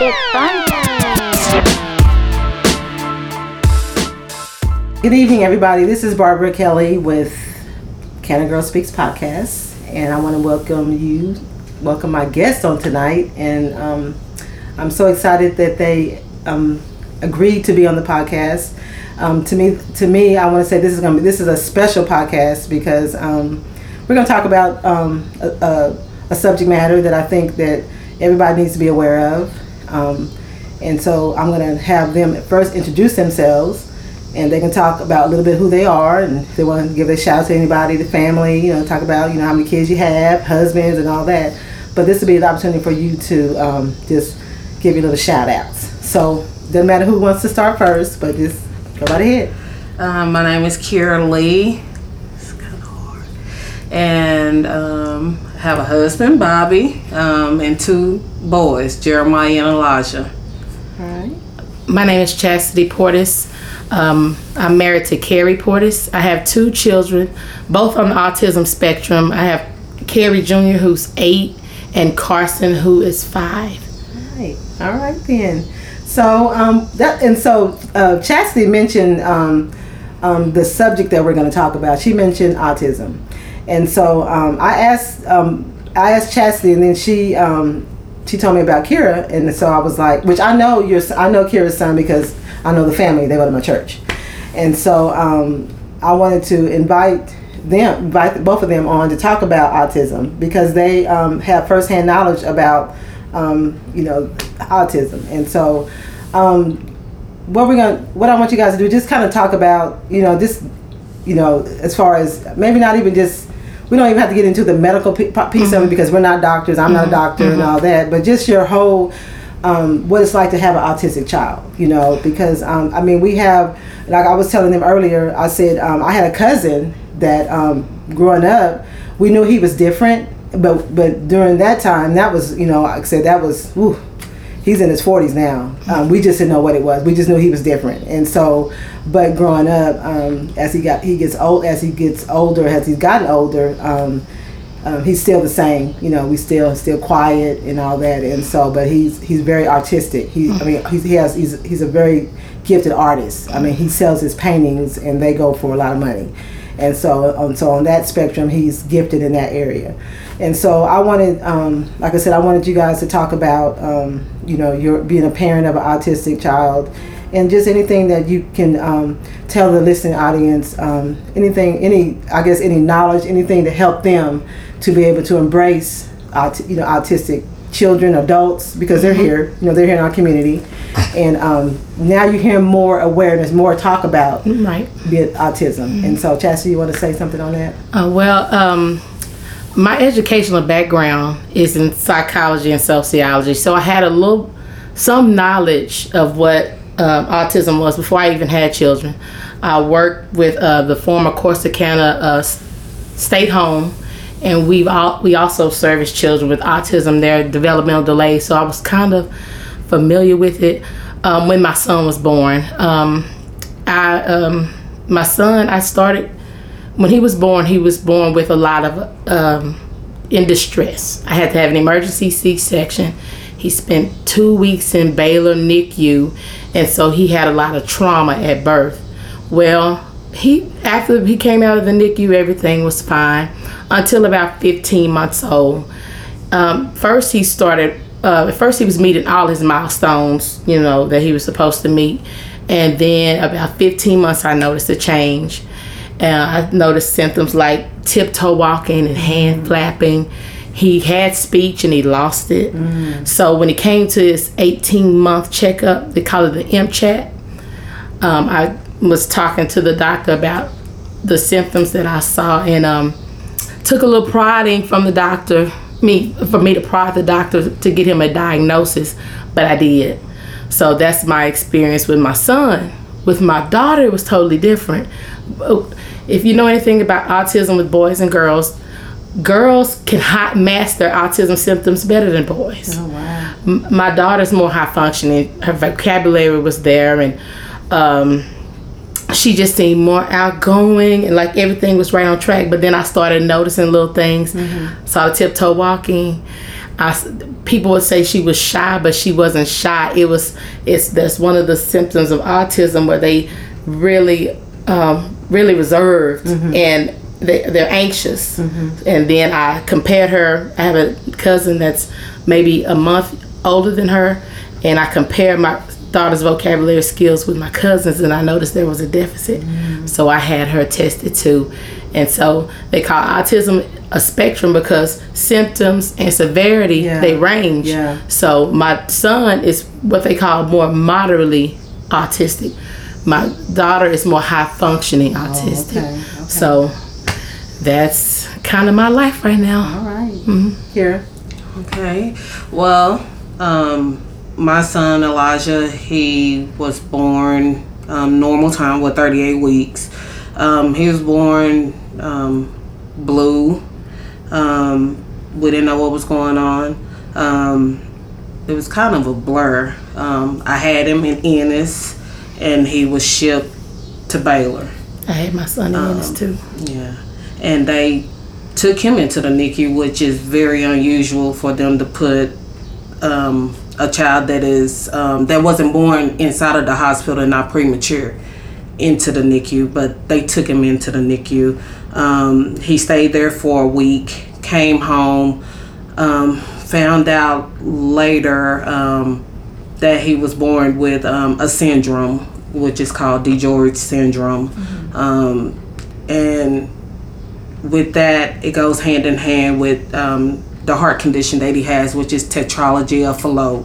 Good evening, everybody. This is Barbara Kelly with Can a Girl Speaks podcast, and I want to welcome you, welcome my guests on tonight, and um, I'm so excited that they um, agreed to be on the podcast. Um, to me, to me, I want to say this is going to be this is a special podcast because um, we're going to talk about um, a, a, a subject matter that I think that everybody needs to be aware of. Um, and so I'm going to have them first introduce themselves and they can talk about a little bit who they are and if they want to give a shout out to anybody, the family, you know, talk about, you know, how many kids you have, husbands and all that. But this will be an opportunity for you to um, just give you little shout outs. So doesn't matter who wants to start first, but just go right ahead. Um, my name is Kira Lee. It's kind of hard. And um, have a husband, Bobby, um, and two boys, Jeremiah and Elijah. All right. My name is Chastity Portis. Um, I'm married to Carrie Portis. I have two children, both on the autism spectrum. I have Carrie Jr., who's eight, and Carson, who is five. Right. All right then. So um, that and so uh, Chastity mentioned um, um, the subject that we're going to talk about. She mentioned autism, and so um, I asked um, I asked Chastity, and then she um, she told me about Kira, and so I was like, which I know your I know Kira's son because I know the family. They go to my church, and so um, I wanted to invite them, invite both of them on to talk about autism because they um, have firsthand knowledge about um, you know autism, and so what we're gonna what I want you guys to do just kind of talk about you know this you know as far as maybe not even just we don't even have to get into the medical piece of it because we're not doctors. I'm not a doctor and all that, but just your whole um, what it's like to have an autistic child, you know, because um, I mean, we have, like I was telling them earlier, I said um, I had a cousin that um, growing up, we knew he was different, but but during that time, that was, you know, like I said that was, whew, he's in his 40s now. Um, we just didn't know what it was. We just knew he was different, and so, but growing up, um, as he got, he gets old, as he gets older, as he's gotten older. Um, um, he's still the same. You know, we still still quiet and all that, and so, but he's he's very artistic. He, I mean, he's, he has he's he's a very gifted artist. I mean, he sells his paintings and they go for a lot of money, and so on so on that spectrum, he's gifted in that area, and so I wanted, um, like I said, I wanted you guys to talk about, um, you know, you're being a parent of an autistic child. And just anything that you can um, tell the listening audience, um, anything, any, I guess, any knowledge, anything to help them to be able to embrace, aut- you know, autistic children, adults, because they're here. You know, they're here in our community, and um, now you hear more awareness, more talk about Right. be it autism. And so, Chastity, you want to say something on that? Uh, well, um, my educational background is in psychology and sociology, so I had a little, some knowledge of what um, autism was before I even had children. I worked with uh, the former Corsicana uh, state home, and we've all, we also service children with autism, their developmental delays. So I was kind of familiar with it um, when my son was born. Um, I um, my son, I started when he was born, he was born with a lot of um, in distress. I had to have an emergency C-section. He spent two weeks in Baylor NICU, and so he had a lot of trauma at birth. Well, he after he came out of the NICU, everything was fine until about 15 months old. Um, first, he started. Uh, at first, he was meeting all his milestones, you know, that he was supposed to meet, and then about 15 months, I noticed a change. And I noticed symptoms like tiptoe walking and hand flapping. He had speech and he lost it. So when he came to his 18 month checkup, they call it the MCHAT. Um, I was talking to the doctor about the symptoms that I saw and um, took a little prodding from the doctor, me for me to prod the doctor to get him a diagnosis, but I did. So that's my experience with my son. With my daughter, it was totally different. If you know anything about autism with boys and girls, girls can hot mask their autism symptoms better than boys. Oh wow. M- my daughter's more high functioning. Her vocabulary was there, and um, she just seemed more outgoing, and like everything was right on track. But then I started noticing little things. Saw the tiptoe walking. I people would say she was shy, but she wasn't shy. It was it's that's one of the symptoms of autism where they really um, really reserved mm-hmm. and they, they're anxious. Mm-hmm. And then I compared her. I have a cousin that's maybe a month older than her, and I compared my daughter's vocabulary skills with my cousins, and I noticed there was a deficit. Mm-hmm. So I had her tested too. And so they call autism a spectrum because symptoms and severity Yeah. they range. Yeah. So my son is what they call more moderately autistic. My daughter is more high functioning autistic. okay, okay. So that's kind of my life right now. All right. Mm-hmm. Kira. Okay. Well, um, my son Elijah, he was born um, normal time with 38 weeks. Um, he was born um, blue. Um, we didn't know what was going on. Um, it was kind of a blur. Um, I had him in Ennis, and he was shipped to Baylor. I had my son in Ennis too. Yeah, and they took him into the NICU, which is very unusual for them to put um, a child that is um, that wasn't born inside of the hospital and not premature into the NICU. But they took him into the NICU. Um, he stayed there for a week, came home, um, found out later um, that he was born with um, a syndrome, which is called DiGeorge syndrome. Um, and with that, it goes hand in hand with um, the heart condition that he has, which is tetralogy of Fallot.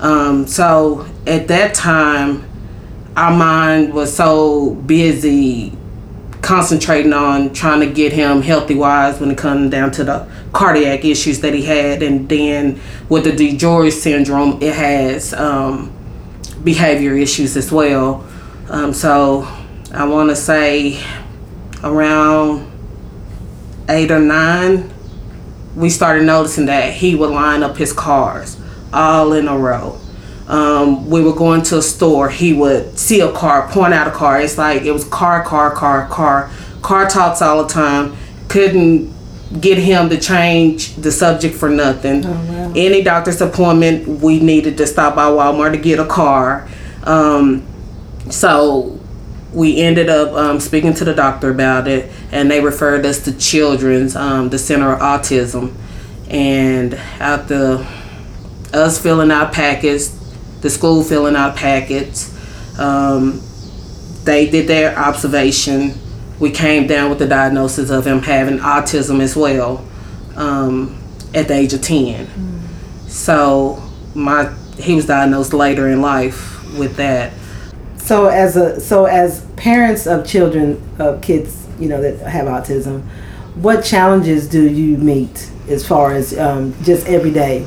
Um, so at that time, our mind was so busy concentrating on trying to get him healthy wise when it comes down to the cardiac issues that he had, and then with the DiGeorge syndrome, it has um, behavior issues as well. Um, so I want to say around eight or nine, we started noticing that he would line up his cars all in a row. Um, we were going to a store, he would see a car, point out a car. It's like it was car, car, car, car. Car talks all the time. Couldn't get him to change the subject for nothing. Any doctor's appointment, we needed to stop by Walmart to get a car. Um, so we ended up um, speaking to the doctor about it, and they referred us to Children's, um, the Center of Autism. And after us filling out packets, the school filling out packets, um, they did their observation. We came down with the diagnosis of him having autism as well um, at the age of 10. So my he was diagnosed later in life with that. So as a so as parents of children of kids, you know that have autism, what challenges do you meet as far as um, just everyday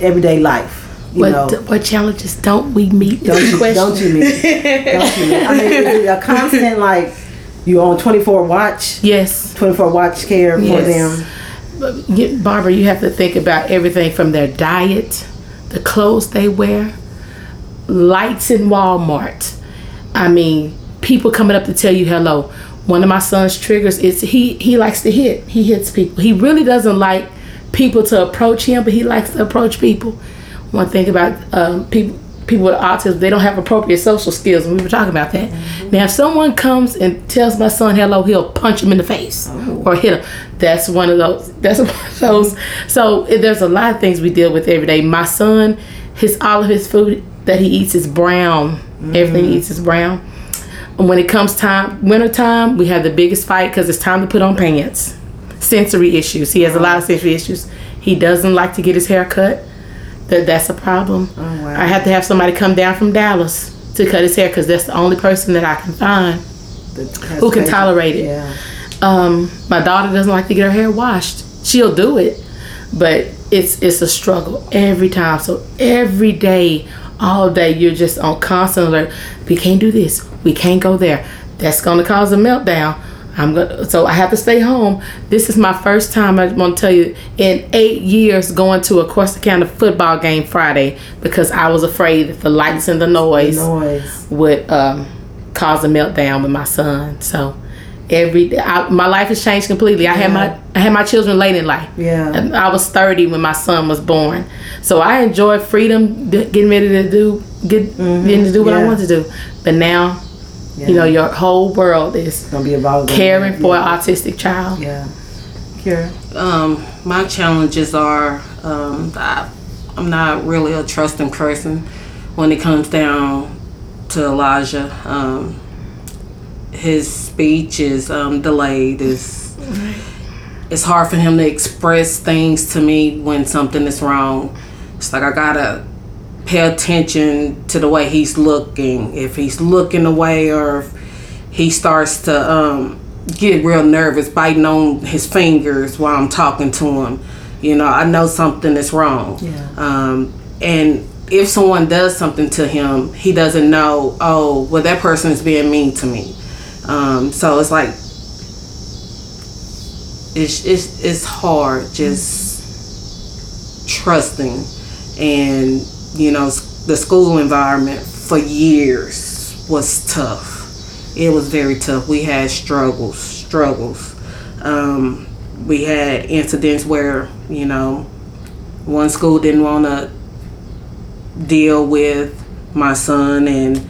everyday life? You What, know, what challenges don't we meet? don't is you question. don't you meet? don't you meet? I mean, is it a constant like you on twenty four watch, Yes. twenty four watch care for Yes. them? Barbara, you have to think about everything from their diet, the clothes they wear, lights in Walmart. I mean, people coming up to tell you hello. One of my son's triggers is he he likes to hit. He hits people. He really doesn't like people to approach him, but he likes to approach people. One thing about um, people people with autism, they don't have appropriate social skills, and we were talking about that. Mm-hmm. Now, if someone comes and tells my son hello, he'll punch him in the face oh. or hit him. That's one of those. That's one of those. So there's a lot of things we deal with every day. My son, his all of his food that he eats is brown. Everything he mm. eats is brown. And when it comes time, winter time, we have the biggest fight because it's time to put on pants. Sensory issues. He has a lot of sensory issues. He doesn't like to get his hair cut. That that's a problem. Oh, wow. I have to have somebody come down from Dallas to cut his hair because that's the only person that I can find who can tolerate it. Yeah. Um, my daughter doesn't like to get her hair washed. She'll do it, but it's it's a struggle every time. So every day, all day, you're just on constant alert. We can't do this. We can't go there. That's gonna cause a meltdown. I'm gonna. So I have to stay home. This is my first time. I want to tell you in eight years going to a Corsicana football game Friday because I was afraid that the lights and the noise Noise. would um, cause a meltdown with my son. So every I, my life has changed completely. I had my I had my children late in life. Yeah. I was 30 when my son was born. So I enjoyed freedom, getting ready to do get getting to do what I Mm-hmm. Want to do. But now, you know, your whole world is gonna be involved. in caring that. for an autistic child. Yeah. Kira. Um, my challenges are um, I, I'm not really a trusting person when it comes down to Elijah. Um, his speech is um, delayed. It's, it's hard for him to express things to me when something is wrong. It's like I gotta pay attention to the way he's looking. If he's looking away or if he starts to um, get real nervous, biting on his fingers while I'm talking to him. You know, I know something is wrong. Yeah. Um, and if someone does something to him, he doesn't know, oh, well, that person is being mean to me. Um, so it's like, it's, it's, it's hard just trusting. And, you know, the school environment for years was tough. It was very tough. We had struggles, struggles. Um, we had incidents where, you know, one school didn't want to deal with my son and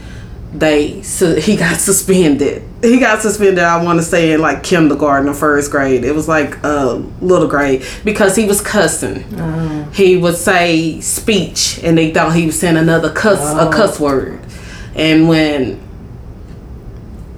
they so he got suspended. He got suspended i want to say in like kindergarten or first grade. It was like a little grade because he was cussing. Oh. He would say speech and they thought he was saying another cuss a oh. cuss word. And when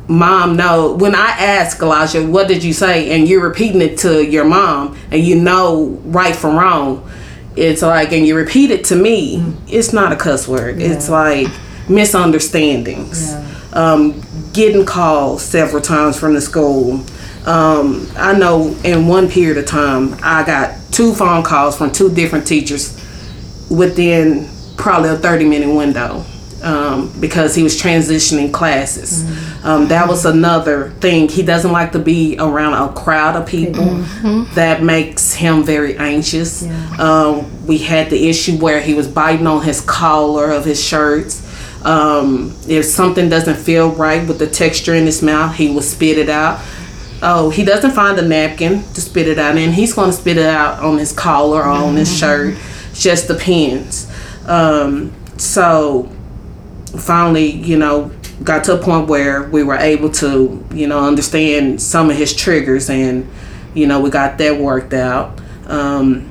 mom know when i ask elijah what did you say? And you're repeating it to your mom and you know right from wrong. It's like and you repeat it to me mm. it's not a cuss word. It's like misunderstandings um, getting calls several times from the school um, i know in one period of time i got two phone calls from two different teachers within probably a 30 minute window um, because he was transitioning classes. Um, that was another thing. He doesn't like to be around a crowd of people. That makes him very anxious. Um, we had the issue where he was biting on his collar of his shirts. Um, if something doesn't feel right with the texture in his mouth, he will spit it out. Oh, he doesn't find a napkin to spit it out in. He's going to spit it out on his collar or on his shirt. Just depends. Um, so finally, you know, got to a point where we were able to, you know, understand some of his triggers and, you know, we got that worked out. Um,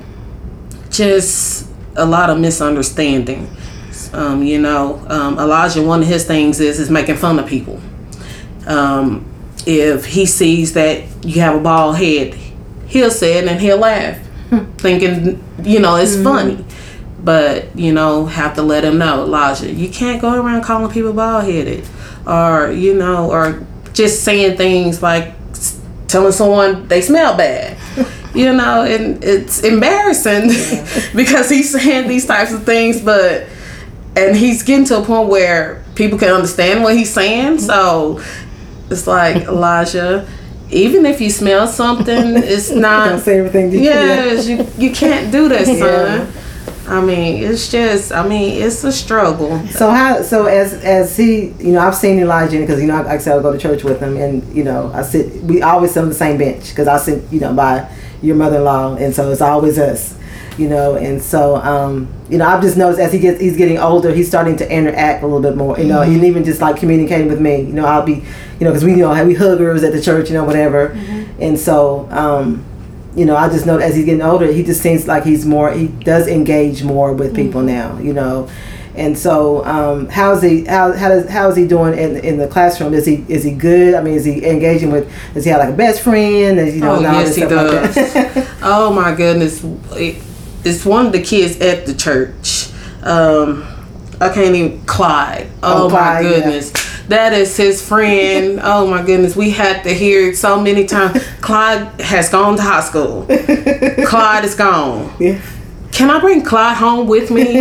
just a lot of misunderstanding. Um, you know, um, Elijah, one of his things is is making fun of people. Um, if he sees that you have a bald head, he'll say it and he'll laugh, thinking, you know, it's funny. But, you know, have to let him know, Elijah, you can't go around calling people bald headed. Or, you know, or just saying things like telling someone they smell bad. you know, and it's embarrassing because he's saying these types of things, but and he's getting to a point where people can understand what he's saying. So it's like Elijah, even if you smell something, it's not. Don't say everything. you- Yes, you you can't do that, son. Yeah. I mean, it's just. I mean, it's a struggle. So how? So as as he, you know, I've seen Elijah because you know, like I said, I go to church with him, and you know, I sit. We always sit on the same bench because I sit, you know, by your mother-in-law, and so it's always us, you know, and so um, you know, I've just noticed as he gets, he's getting older, he's starting to interact a little bit more, you know, and even just like communicating with me, you know, I'll be, you know, because we you know we huggers at the church, you know, whatever, and so. um you know, I just know as he's getting older, he just seems like he's more. He does engage more with people now. You know, and so um, how's he? How how does how is he doing in in the classroom? Is he is he good? I mean, is he engaging with? Does he have like a best friend? Is, you know, Oh, yes, he stuff like does. oh my goodness, It- it's one of the kids at the church. Um, I can't even Clyde. Oh, Oh, Clyde, my yeah. goodness. That is his friend. oh my goodness. We had to hear it so many times. Clyde has gone to high school. Clyde is gone. Yeah. Can I bring Clyde home with me?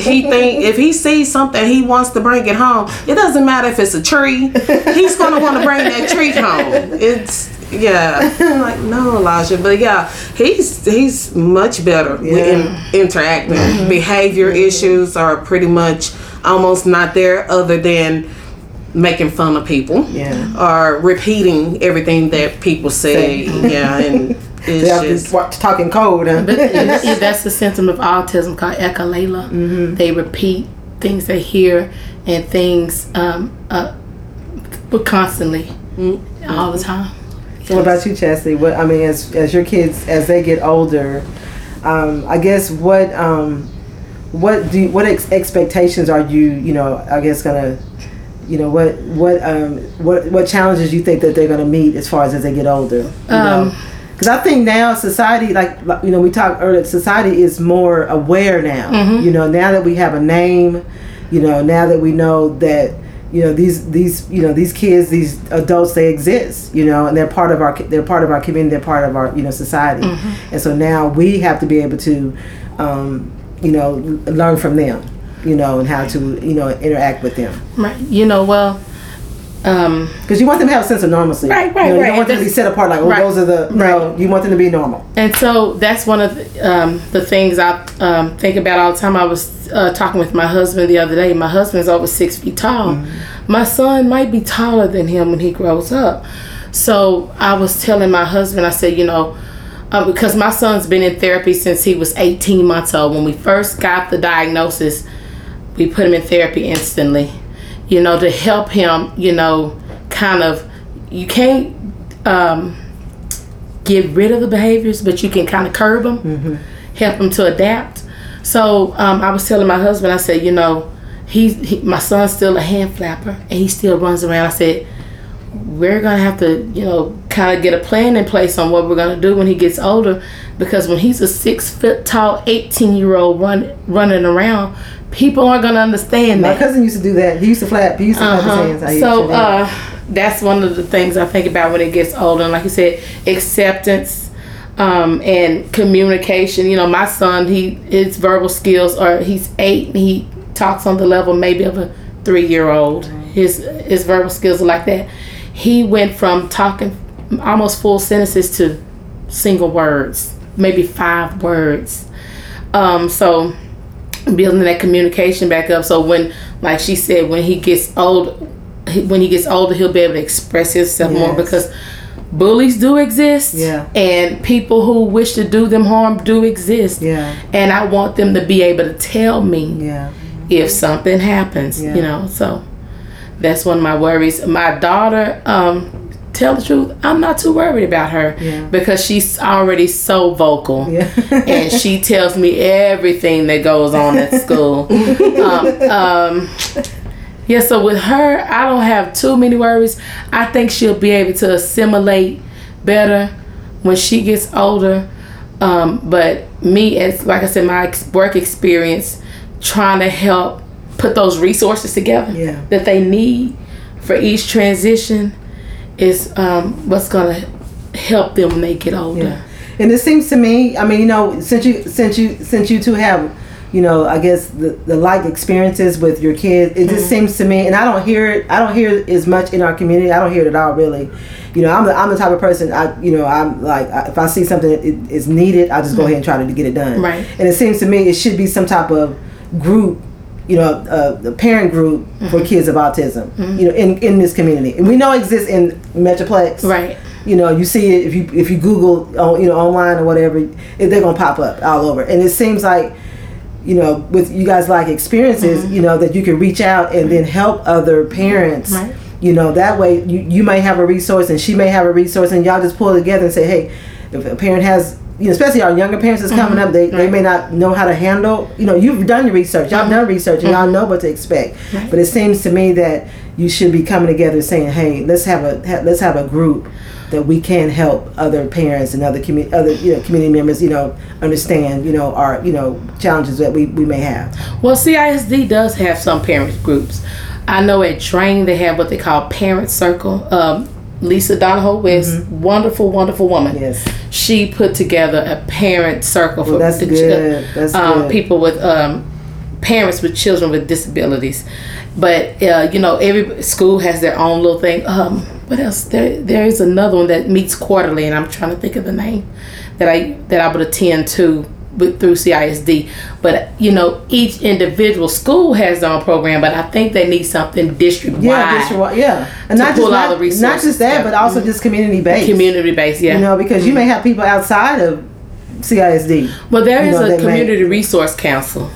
he think if he sees something he wants to bring it home. It doesn't matter if it's a tree. He's gonna want to bring that tree home. It's yeah. Like no, Elijah, but yeah, he's he's much better with in, interacting. Behavior issues are pretty much almost not there, other than making fun of people. Yeah. Or repeating everything that people say. yeah, and it's just watch talking code. Huh? But it- it- that's the symptom of autism called echolalia. Mm-hmm. They repeat things they hear and things, um, uh, but constantly, Mm-hmm. all the time. So what about you, Chastity? What I mean, as as your kids as they get older, um, I guess what um, what do you, what ex- expectations are you you know I guess gonna you know what what um what what challenges you think that they're gonna meet as far as as they get older? You Um, because I think now society like like, you know we talked earlier society is more aware now. Mm-hmm. You know now that we have a name, you know now that we know that you know these these you know these kids these adults they exist you know and they're part of our they're part of our community they're part of our you know society Mm-hmm. and so now we have to be able to um, you know learn from them you know and how to you know interact with them Right. You know, well, um, because you want them to have a sense of normalcy Right, right, you, know, you right. don't want them to be set apart like oh Right. those are the no you want them to be normal And so that's one of the, um, the things I um, think about all the time. I was uh, talking with my husband the other day. My husband's over six feet tall. My son might be taller than him when he grows up. So I was telling my husband, I said, you know, uh, because my son's been in therapy since he was 18 months old. When we first got the diagnosis, we put him in therapy instantly, you know, to help him, you know, kind of, you can't um, get rid of the behaviors, but you can kind of curb them, help him to adapt. So um, I was telling my husband, I said, you know, he's he, my son's still a hand flapper and he still runs around. I said, we're gonna have to, you know, kind of get a plan in place on what we're gonna do when he gets older, because when he's a six foot tall, eighteen year old run running around, people aren't gonna understand that. my that. cousin used to do that he used to flap he used to flap his Uh-huh. hands So uh, that's one of the things I think about when it gets older. And like you said, acceptance um, and communication. You know, my son, he his verbal skills are he's eight and he talks on the level maybe of a three year old. His his verbal skills are like that. He went from talking almost full sentences to single words, maybe five words. Um, so building that communication back up. So when, like she said, when he gets old, when he gets older, he'll be able to express himself more because bullies do exist. Yeah. And people who wish to do them harm do exist. Yeah. And I want them to be able to tell me yeah if something happens. Yeah. You know, so that's one of my worries. My daughter, um, tell the truth, I'm not too worried about her Yeah. because she's already so vocal yeah and she tells me everything that goes on at school. um, um, yeah, so with her, I don't have too many worries. I think she'll be able to assimilate better when she gets older. Um, but me, as like I said, my ex- work experience, trying to help put those resources together Yeah. that they need for each transition is um, what's gonna help them when they get older. Yeah. And it seems to me, I mean, you know, since you since you since you two have, you know, I guess the, the like experiences with your kids, it Mm-hmm. just seems to me, and I don't hear it. I don't hear it as much in our community. I don't hear it at all, really. You know, I'm the I'm the type of person. I you know I'm like I- if I see something that it- is needed, I just go ahead and try to get it done. Mm-hmm. Right. And it seems to me it should be some type of group. You know, uh, the parent group Mm-hmm. for kids of autism. You know, in in this community, and we know it exists in Metroplex Right. you know you see it if you if you google on you know online or whatever they're gonna pop up all over and it seems like you know with you guys like experiences Mm-hmm. you know that you can reach out and then help other parents Right. you know that way you, you may have a resource and she may have a resource and y'all just pull together and say hey if a parent has especially our younger parents that's coming mm-hmm. up, they, they may not know how to handle. You know, you've done your research, y'all done mm-hmm. research, and y'all mm-hmm. know what to expect. But it seems to me that you should be coming together, saying, "Hey, let's have a ha- let's have a group that we can help other parents and other community other you know community members, you know, understand you know our you know challenges that we, we may have." Well, CISD does have some parents groups. I know at Drane they have what they call Parent Circle. Um, Lisa Donahoe West, wonderful, wonderful woman. Mm-hmm. Yes. She put together a parent circle for the um, good. people with um, parents with children with disabilities. But uh, you know, every school has their own little thing. Um, what else? There, there is another one that meets quarterly, and I'm trying to think of the name that I that I would attend to with, through CISD. But you know, each individual school has their own program. But I think they need something district wide, Yeah, district wide. yeah, and To not just pull all not, the resources not just that, but also just community based. community based. Yeah. You know, because you may have people outside of CISD. Well, there is know, a they may- community resource council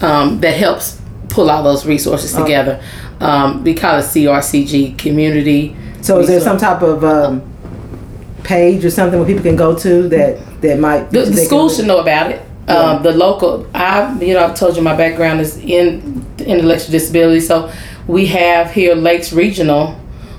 um, that helps pull all those resources Oh. together. Um, we call it CRCG, Community. So is there some type of um, page or something where people can go to that that might The, the school can- should know about it. Um, the local, I, you know, I've told you my background is in intellectual disability. So we have here Lakes Regional,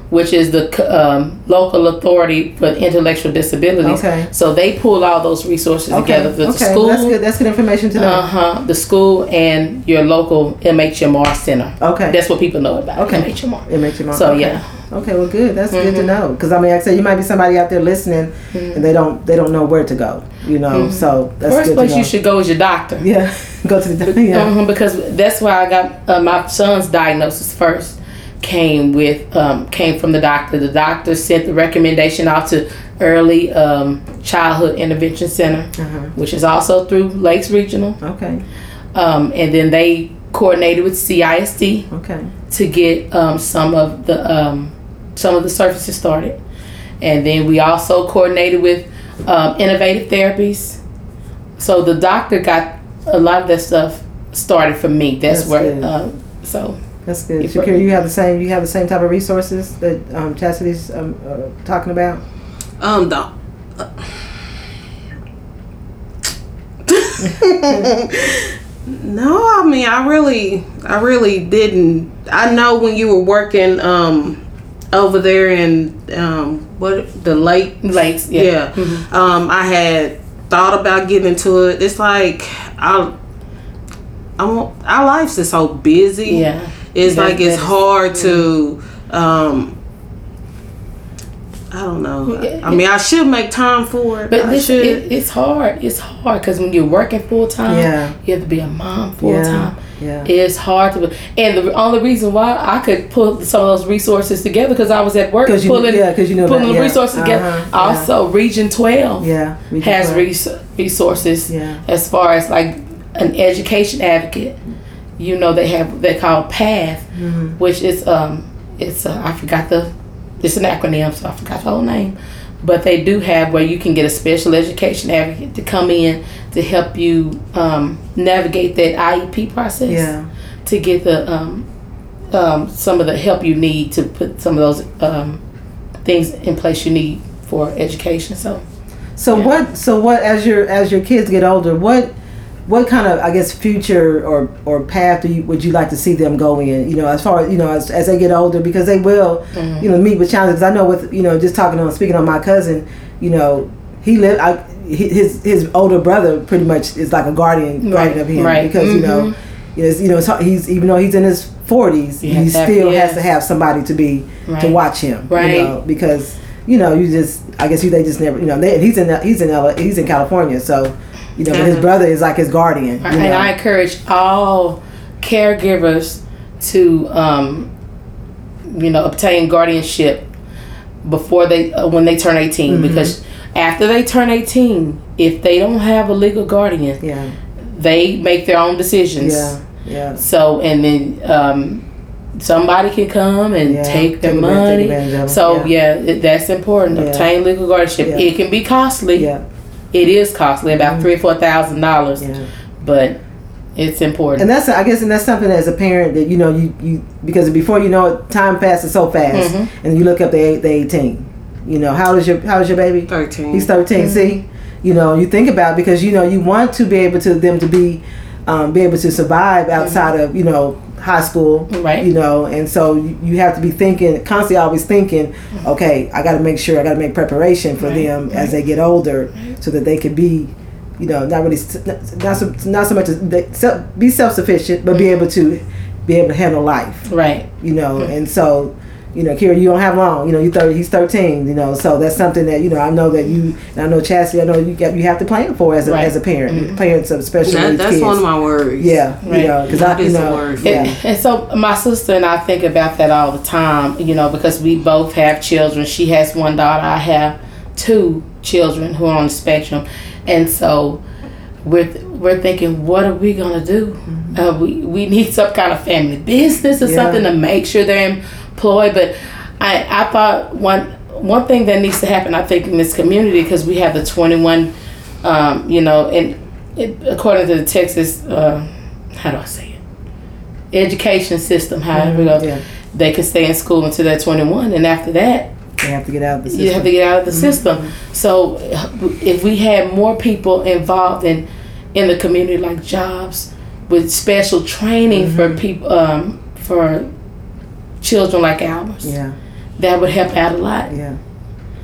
which is the um, local authority for intellectual disabilities. Okay. So they pull all those resources Okay, together. The okay, school, that's good. That's good information to know. Uh huh. The school and your local MHMR center. Okay. That's what people know about. Okay. MHMR. It makes you more. So yeah. Okay, well, good. That's good Mm-hmm. to know. Because I mean, like I said, you might be somebody out there listening, and they don't they don't know where to go. You know, so that's Mm-hmm. First good place to know. you should go is your doctor. yeah, go to the doctor. yeah. Mhm, because that's why I got uh, my son's diagnosis first. Came with um, came from the doctor. The doctor sent the recommendation out to Early um, Childhood Intervention Center, Uh-huh. which is also through Lakes Regional, Okay, um, and then they coordinated with CISD okay, to get um, some of the um, some of the services started, and then we also coordinated with um, innovative therapies. So the doctor got a lot of that stuff started for me. That's, That's where. good. Um, so that's good. Shakira, you have the same you have the same type of resources that um, Chastity's um, uh, talking about. Um, the, no, I mean, I really, I really didn't. I know when you were working um over there in um what the lake lakes, yeah, yeah, Mhm. um, I had thought about getting into it. It's like I, I want our lives is so busy. yeah. It's That- like it's that is- hard to um I don't know. Yeah, I mean, I should make time for it. But I this, should. it, it's hard. It's hard because when you're working full time, Yeah. you have to be a mom full Yeah, time. Yeah. It's hard to, and the only reason why I could pull some of those resources together because I was at work 'Cause you- pulling, yeah, 'cause you know pulling that, the resources together. Uh-huh, yeah. Also, Region Twelve Yeah, Region has 12. res- resources Yeah. as far as like an education advocate. You know, they have they call PATH, Mm-hmm. which is um, it's uh, I forgot the, it's an acronym, so I forgot the whole name. But they do have where you can get a special education advocate to come in to help you um, navigate that IEP process. Yeah. To get the um, um, some of the help you need to put some of those um, things in place you need for education. So. So Yeah. what? So what? As your as your kids get older, what what kind of I guess future or or path do you would you like to see them go in? You know, as far as you know, as, as they get older, because they will, Mm-hmm. you know, meet with challenges. I know with you know just talking on speaking on my cousin, you know, he lived. I his his older brother pretty much is like a guardian guardian of him right. because you know. Mhm. You know, it's- you know, he's even though he's in his forties, he to still has to have somebody to be to watch him, Right. You know, because you know, you just I guess you they just never you know they, he's in he's in LA, he's in California, so you know his brother is like his guardian. And know. I encourage all caregivers to, um, you know, obtain guardianship before they uh, when they turn 18 Mm-hmm. because after they turn 18 if they don't have a legal guardian yeah, they make their own decisions yeah, yeah. so and then um, somebody can come and Yeah, take their take advantage- take money advantage so yeah. yeah, it, that's important Yeah. obtain legal guardianship it can be costly Yeah, it is costly about three or four thousand dollars yeah. but it's important And that's I guess and that's something as a parent that you know you, you because before you know it, time passes so fast, Mhm. and you look up the eight, the eighteen. You know how is your how is your baby? 13. He's 13. See, you know, you think about because you know you want to be able to them to be, um, be able to survive outside of you know high school, Right. You know, and so you, have to be thinking constantly, always thinking, mm-hmm. okay, I got to make sure I got to make preparation for Right, them as they get older, so that they could be, you know, not really not so, not so much as they, self, be self sufficient, but be mm-hmm. able to be able to handle life right. you know, mm-hmm. and so, you know, Kira, you don't have long, you know, you thirty, he's thirteen, you know, so that's something that you know I know that you, and I know Chastity, I know you got you have to plan for as a Right. as a parent, parents of special That, needs that's kids. one of my worries. yeah, Right. you know, because I, you know, word. yeah, And, and so my sister and I think about that all the time, you know, because we both have children. She has one daughter, I have two children who are on the spectrum. And so we're we're thinking, what are we gonna do? Uh, we we need some kind of family business or Mm-hmm. Yeah. something to make sure they're employed. But I I thought one one thing that needs to happen, I think, in this community because we have the twenty one, um, you know, and it, according to the Texas, uh, how do I say it? Education system, however, Mm-hmm. yeah. they can stay in school until they're twenty one, and after that, They have to get out of the system. you have to get out of the Mm-hmm. system. So if we had more people involved in in the community, like jobs with special training for Mm-hmm. people um, for children like ours, yeah, that would help out a lot. yeah.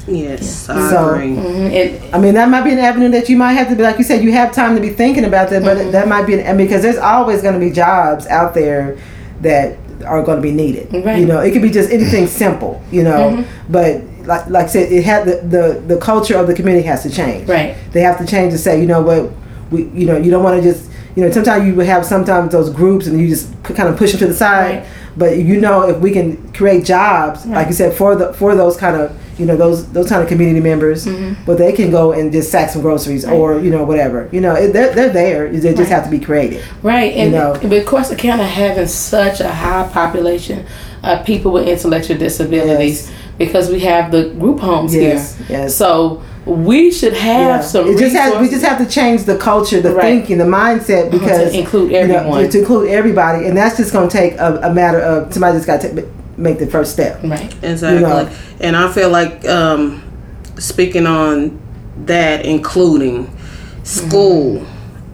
Yes, I So- agree. Mhm. And I mean, that might be an avenue that you might have to be, like you said, you have time to be thinking about that, Mm-hmm. but that might be, an, and because there's always going to be jobs out there that are going to be needed. Right. You know, it could be just anything simple, you know, Mhm. but like, like I said, it had the, the, the culture of the community has to change. right, They have to change to say, you know what, we, you know, you don't want to just, you know, sometimes you would have sometimes those groups and you just kind of push them to the side. Right. But you know, if we can create jobs, like you said, for the for those kind of you know those those kind of community members, mm-hmm. but they can go and just sack some groceries or you know whatever. You know, they're they're there. They just Right. have to be created. right. And know. with Corsicana having such a high population of people with intellectual disabilities, because we have the group homes Yes, here, yes. so we should have Yeah. some. It just has, we just have to change the culture, the Right. thinking, the mindset because to include you know, everyone. to include everybody, and that's just going to take a, a matter of somebody just got to make the first step. right. Exactly. You know. And I feel like um, speaking on that, including school,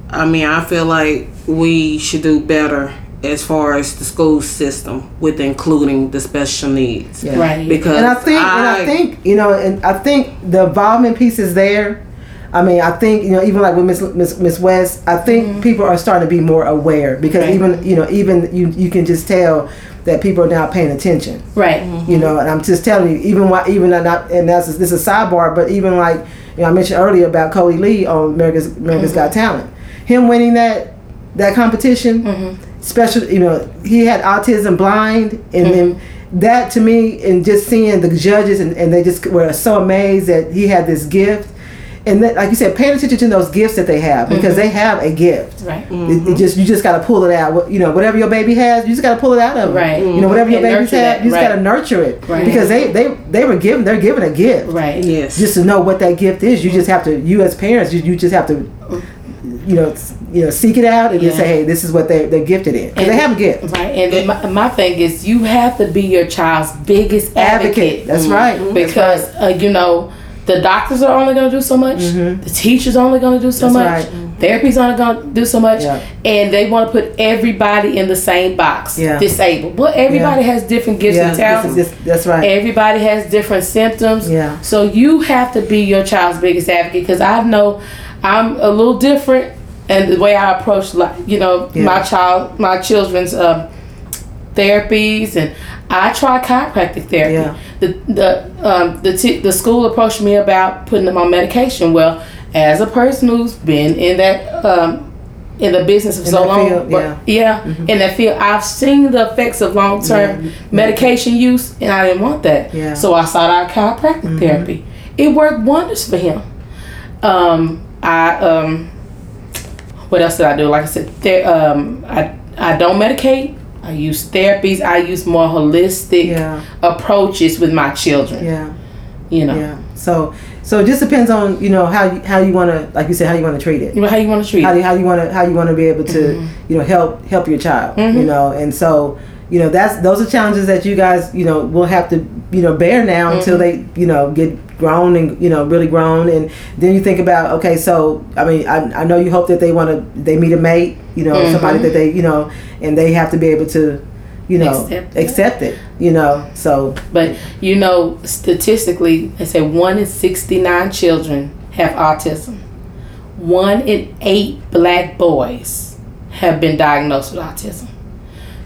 I mean, I feel like we should do better as far as the school system with including the special needs. Yeah. Right. Because and I think, and I think, you know, and I think the involvement piece is there. I mean, I think you know, even like with Miss Miss, Miss West, I think mm-hmm. people are starting to be more aware because Right. even you know, even you you can just tell that people are now paying attention. Right. Mm-hmm. You know, and I'm just telling you, even why, even not, and that's this is a sidebar, but even like you know, I mentioned earlier about Kodi Lee on America's America's mm-hmm. Got Talent, him winning that that competition, special, you know, he had autism, blind, and then mm-hmm. that to me, and just seeing the judges, and, and they just were so amazed that he had this gift. And then, like you said, paying attention to those gifts that they have because mm-hmm. they have a gift. Right. It, it mm-hmm. just you just got to pull it out. You know, whatever your baby has, you just got to pull it out of them. Right. You know, whatever your And babies nurture have, you just got to nurture it Right. because they they they were given they're given a gift. Right. yes. Just to know what that gift is, you just have to. You as parents, you, you just have to, you know, s- you know, seek it out and Yeah. say, hey, this is what they they're gifted in and they have a gift. Right. And my, my thing is, you have to be your child's biggest advocate. Advocate. That's right. That's Because uh, you know, the doctors are only going to do so much. The teachers are only going to do so That's much. right. Therapy's only going to do so much. Yeah. And they want to put everybody in the same box. Yeah. Disabled. Well, everybody has different gifts Yeah, and talents. is- this- that's right. Everybody has different symptoms. Yeah. So you have to be your child's biggest advocate because I know I'm a little different and the way I approach, like you know, Yeah. my child, my children's um, therapies, and I try chiropractic therapy. Yeah. The the um, the t- the school approached me about putting them on medication. Well, as a person who's been in that. Um, in the business for In so long, field, but- yeah. Mm-hmm. in that field, I've seen the effects of long term Yeah. medication use, and I didn't want that. Yeah. Mm-hmm. So I sought out chiropractic therapy. It worked wonders for him. Um, I um, what else did I do? Like I said, there, um, I I don't medicate. I use therapies. I use more holistic Yeah. approaches with my children. Yeah. You know, Yeah. So so it just depends on you know how you how you want to like you said how you want to treat it. you know how you want to treat how it. how you want to how you want to be able to Mm-hmm. you know help help your child you know and so you know that's those are challenges that you guys you know will have to you know bear now until Mm-hmm. they you know get grown and you know really grown and then you think about okay so I mean I, I know you hope that they want to they meet a mate you know Mm-hmm. somebody that they you know and they have to be able to you know Accept it. accept it you know so But you know, statistically, they say one in 69 children have autism. One in eight black boys have been diagnosed with autism.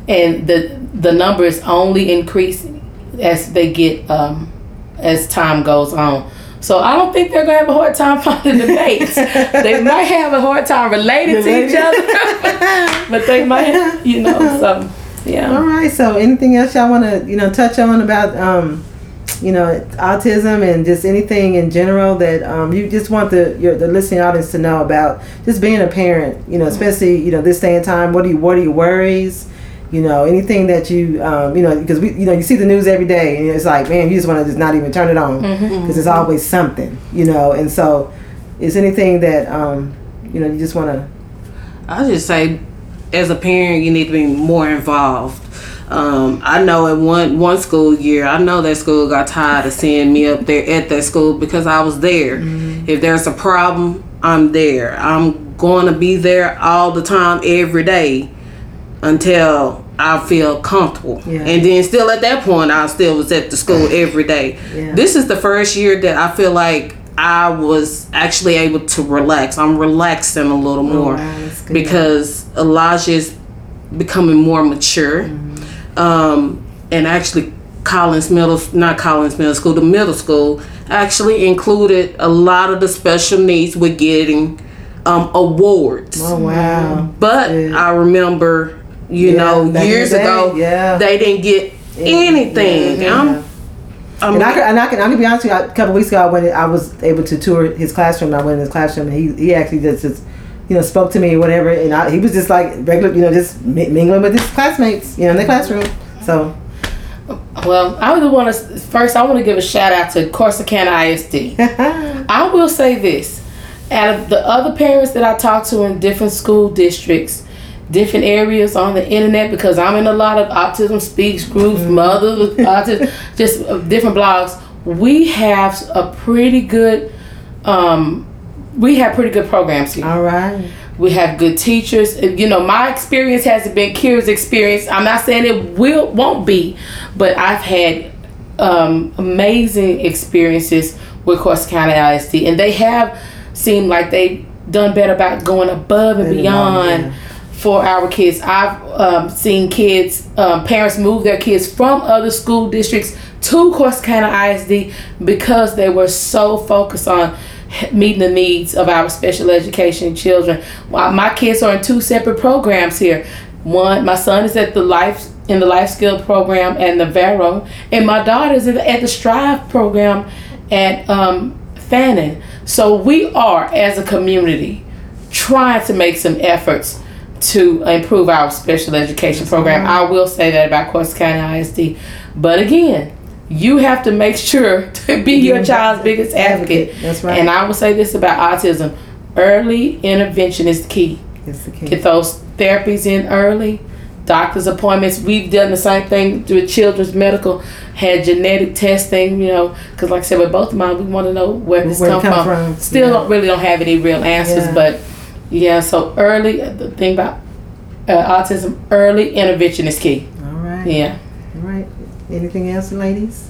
And the the number is only increasing as they get um, as time goes on. So I don't think they're gonna have a hard time finding the mates. they might have a hard time relating to each other, but they might, you know. So yeah. All right. So, anything else y'all want to you know touch on about um, you know, autism and just anything in general that um, you just want the your, the listening audience to know about just being a parent. You know, especially you know this day and time. What are you What are your worries? You know, anything that you um, you know because we you know you see the news every day and it's like man you just want to just not even turn it on because there's always something. You know, and so is anything that um, you know you just want to. I just say, as a parent, you need to be more involved. Um, I know in one one school year, I know that school got tired of seeing me up there at that school because I was there. If there's a problem, I'm there. I'm going to be there all the time, every day, until I feel comfortable. Yeah. And then still at that point, I still was at the school every day. Yeah. This is the first year that I feel like I was actually able to relax. I'm relaxing a little more Oh, wow, because Elijah is becoming more mature. Mm-hmm. Um, and actually, Collins Middle, not Collins Middle School, the middle school actually included a lot of the special needs with getting um, awards. Oh wow. But. I remember, you Yeah, know, years day, ago, yeah. they didn't get anything. Yeah. I'm, I'm, And I can, and I can, I can be honest with you. A couple weeks ago, I went. I was able to tour his classroom. I went in his classroom, and he, he actually just, just, you know, spoke to me or whatever. And I, he was just like regular, you know, just mingling with his classmates, you know, in the classroom. So, Well, I would want to first. I want to give a shout out to Corsicana ISD. I will say this: out of the other parents that I talk to in different school districts, different areas on the internet, because I'm in a lot of autism speaks groups, mothers with autism, just uh, different blogs. We have a pretty good. Um, we have pretty good programs here. all right. We have good teachers. You know, my experience hasn't been Kira's experience. I'm not saying it will won't be, but I've had um, amazing experiences with Corsicana ISD, and they have seemed like they've done better about going above and beyond. For our kids. I've um, seen kids, um, parents move their kids from other school districts to Corsicana ISD because they were so focused on meeting the needs of our special education children. While my kids are in two separate programs here. One, my son is at the life in the life skill program the Vero, and my daughter's in the, at the Strive program at um, Fannin. So we are, as a community, trying to make some efforts to improve our special education program. Mm-hmm. I will say that about Corsicana ISD. But again, you have to make sure to be your child's biggest advocate. That's right. And I will say this about autism early intervention is the key. It's the key. Get those therapies in early. Doctor's appointments. We've done the same thing with children's medical. Had genetic testing, you know, because like I said, with both of mine, we want to know where this Where come, come from. from, Still yeah. don't really don't have any real answers, Yeah. but yeah. So early, the thing about uh, autism, early intervention is key. All right. Yeah. All right. Anything else, ladies?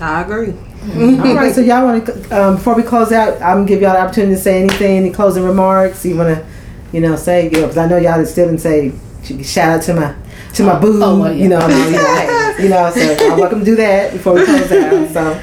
I agree. All right. So y'all want to um, before we close out, I'm gonna give y'all the opportunity to say anything, any closing remarks you want to, you know, say. You know, because I know y'all are still didn't say shout out to my to my boo. oh, well, yeah. You know, and all y'all, you know. So I'm welcome to do that before we close out. So,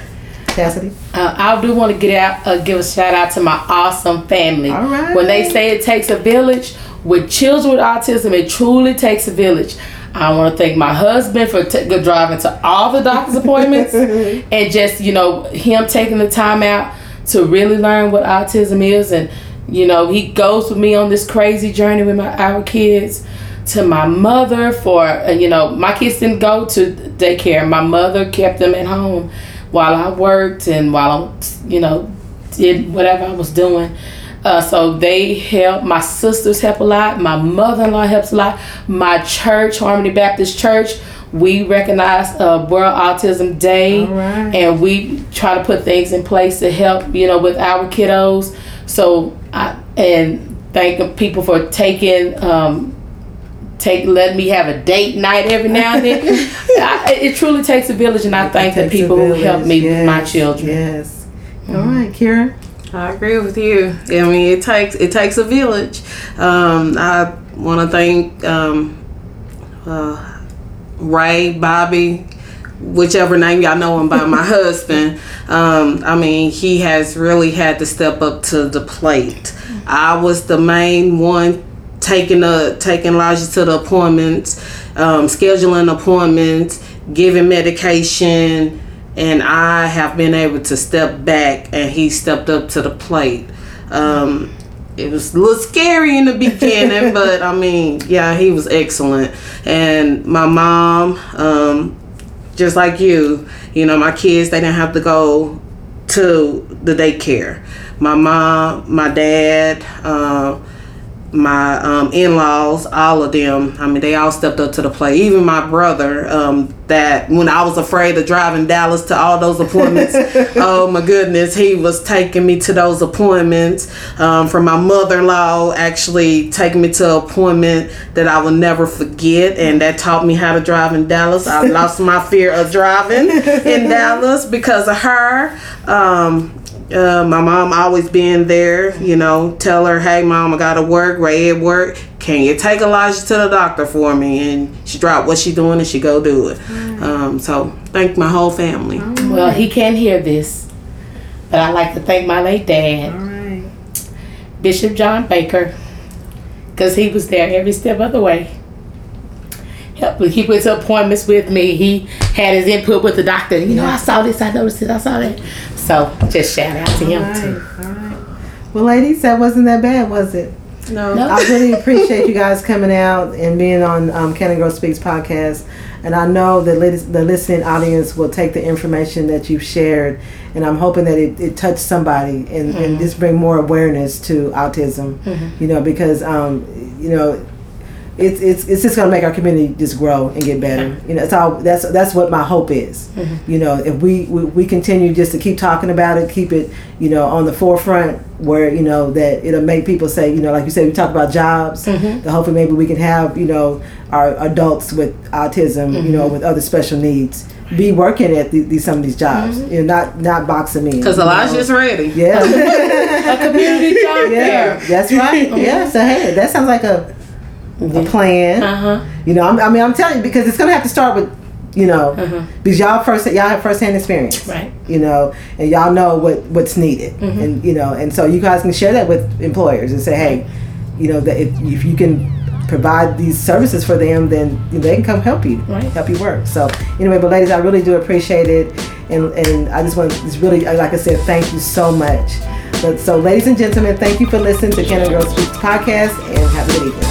Uh, I do want to get out, uh, give a shout out to my awesome family. All right. When they say it takes a village, with children with autism, it truly takes a village. I want to thank my husband for t- good driving to all the doctor's appointments and just you know him taking the time out to really learn what autism is and you know he goes with me on this crazy journey with my our kids to my mother for uh, you know my kids didn't go to daycare my mother kept them at home while i worked and while i you know did whatever i was doing uh, so they help my sisters help a lot my mother-in-law helps a lot my church harmony baptist church we recognize uh, world autism day right. and we try to put things in place to help you know with our kiddos so i and thank people for taking um, take let me have a date night every now and then. I, it truly takes a village, and I thank the people who village, help me with my yes, children. Yes. All right, Kira. I agree with you. I mean, it takes it takes a village. Um, I want to thank um, uh, Ray, Bobby, whichever name y'all know him by, my husband. Um, I mean, he has really had to step up to the plate. I was the main one taking a taking Elijah to the appointments, um, scheduling appointments, giving medication, and I have been able to step back, and he stepped up to the plate. Um, it was a little scary in the beginning, but I mean, yeah, he was excellent. And my mom, um, just like you, you know, my kids, they didn't have to go to the daycare. My mom, my dad, uh, my um, in-laws, all of them. I mean, they all stepped up to the plate. Even my brother, um, that when I was afraid of driving Dallas to all those appointments, oh my goodness, he was taking me to those appointments. Um, from my mother-in-law, actually taking me to an appointment that I will never forget, and that taught me how to drive in Dallas. I lost my fear of driving in Dallas because of her. Uh, my mom always being there, you know, tell her, hey, mom, I gotta work, Ray at work. Can you take Elijah to the doctor for me? And she dropped what she doing and she go do it. Um, so thank my whole family. Well, he can't hear this, but I'd like to thank my late dad, All right. Bishop John Baker, because he was there every step of the way. Help, he went to appointments with me. He had his input with the doctor. You know, I saw this, I noticed it, I saw that. So just shout out to him All too. All right. Well, ladies, that wasn't that bad, was it? No. No. I really appreciate you guys coming out and being on um, Can and Girl Speaks podcast. And I know that the listening audience will take the information that you've shared, and I'm hoping that it, it touched somebody and, and just bring more awareness to autism. You know, because um, you know, it's it's it's just gonna make our community just grow and get better. You know, it's all that's that's what my hope is. Mm-hmm. You know, if we, we we continue just to keep talking about it, keep it you know on the forefront where you know that it'll make people say you know like you said we talk about jobs. Mm-hmm. That hopefully maybe we can have you know our adults with autism, you know, mm-hmm. with other special needs, be working at the, these some of these jobs. You know, not not boxing me. Because Elijah's ready. Yeah. A community job Yeah, fair. that's right. Yeah, so hey, that sounds like a a plan. Uh huh. You know, I'm, I mean, I'm telling you because it's gonna have to start with, you know, Uh-huh. because y'all first y'all have first hand experience, Right. You know, and y'all know what what's needed, and you know, and so you guys can share that with employers and say, hey, you know, that if, if you can provide these services for them, then they can come help you, Right. help you work. So anyway, but ladies, I really do appreciate it, and and I just want to really, like I said, thank you so much. But so, ladies and gentlemen, thank you for listening to Can a Girl Speaks podcast, and have a good evening.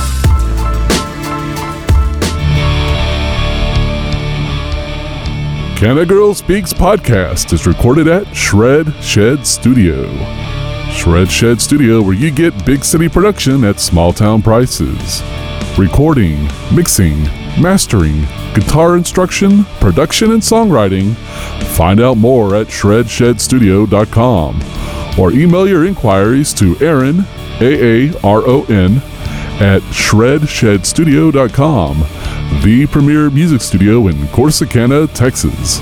Can a Girl Speaks podcast is recorded at Shred Shed Studio. Shred Shed Studio, where you get big city production at small town prices. Recording, mixing, mastering, guitar instruction, production, and songwriting. Find out more at shredshedstudio.com or email your inquiries to Aaron, A A R O N, at shredshedstudio.com, the premier music studio in Corsicana, Texas.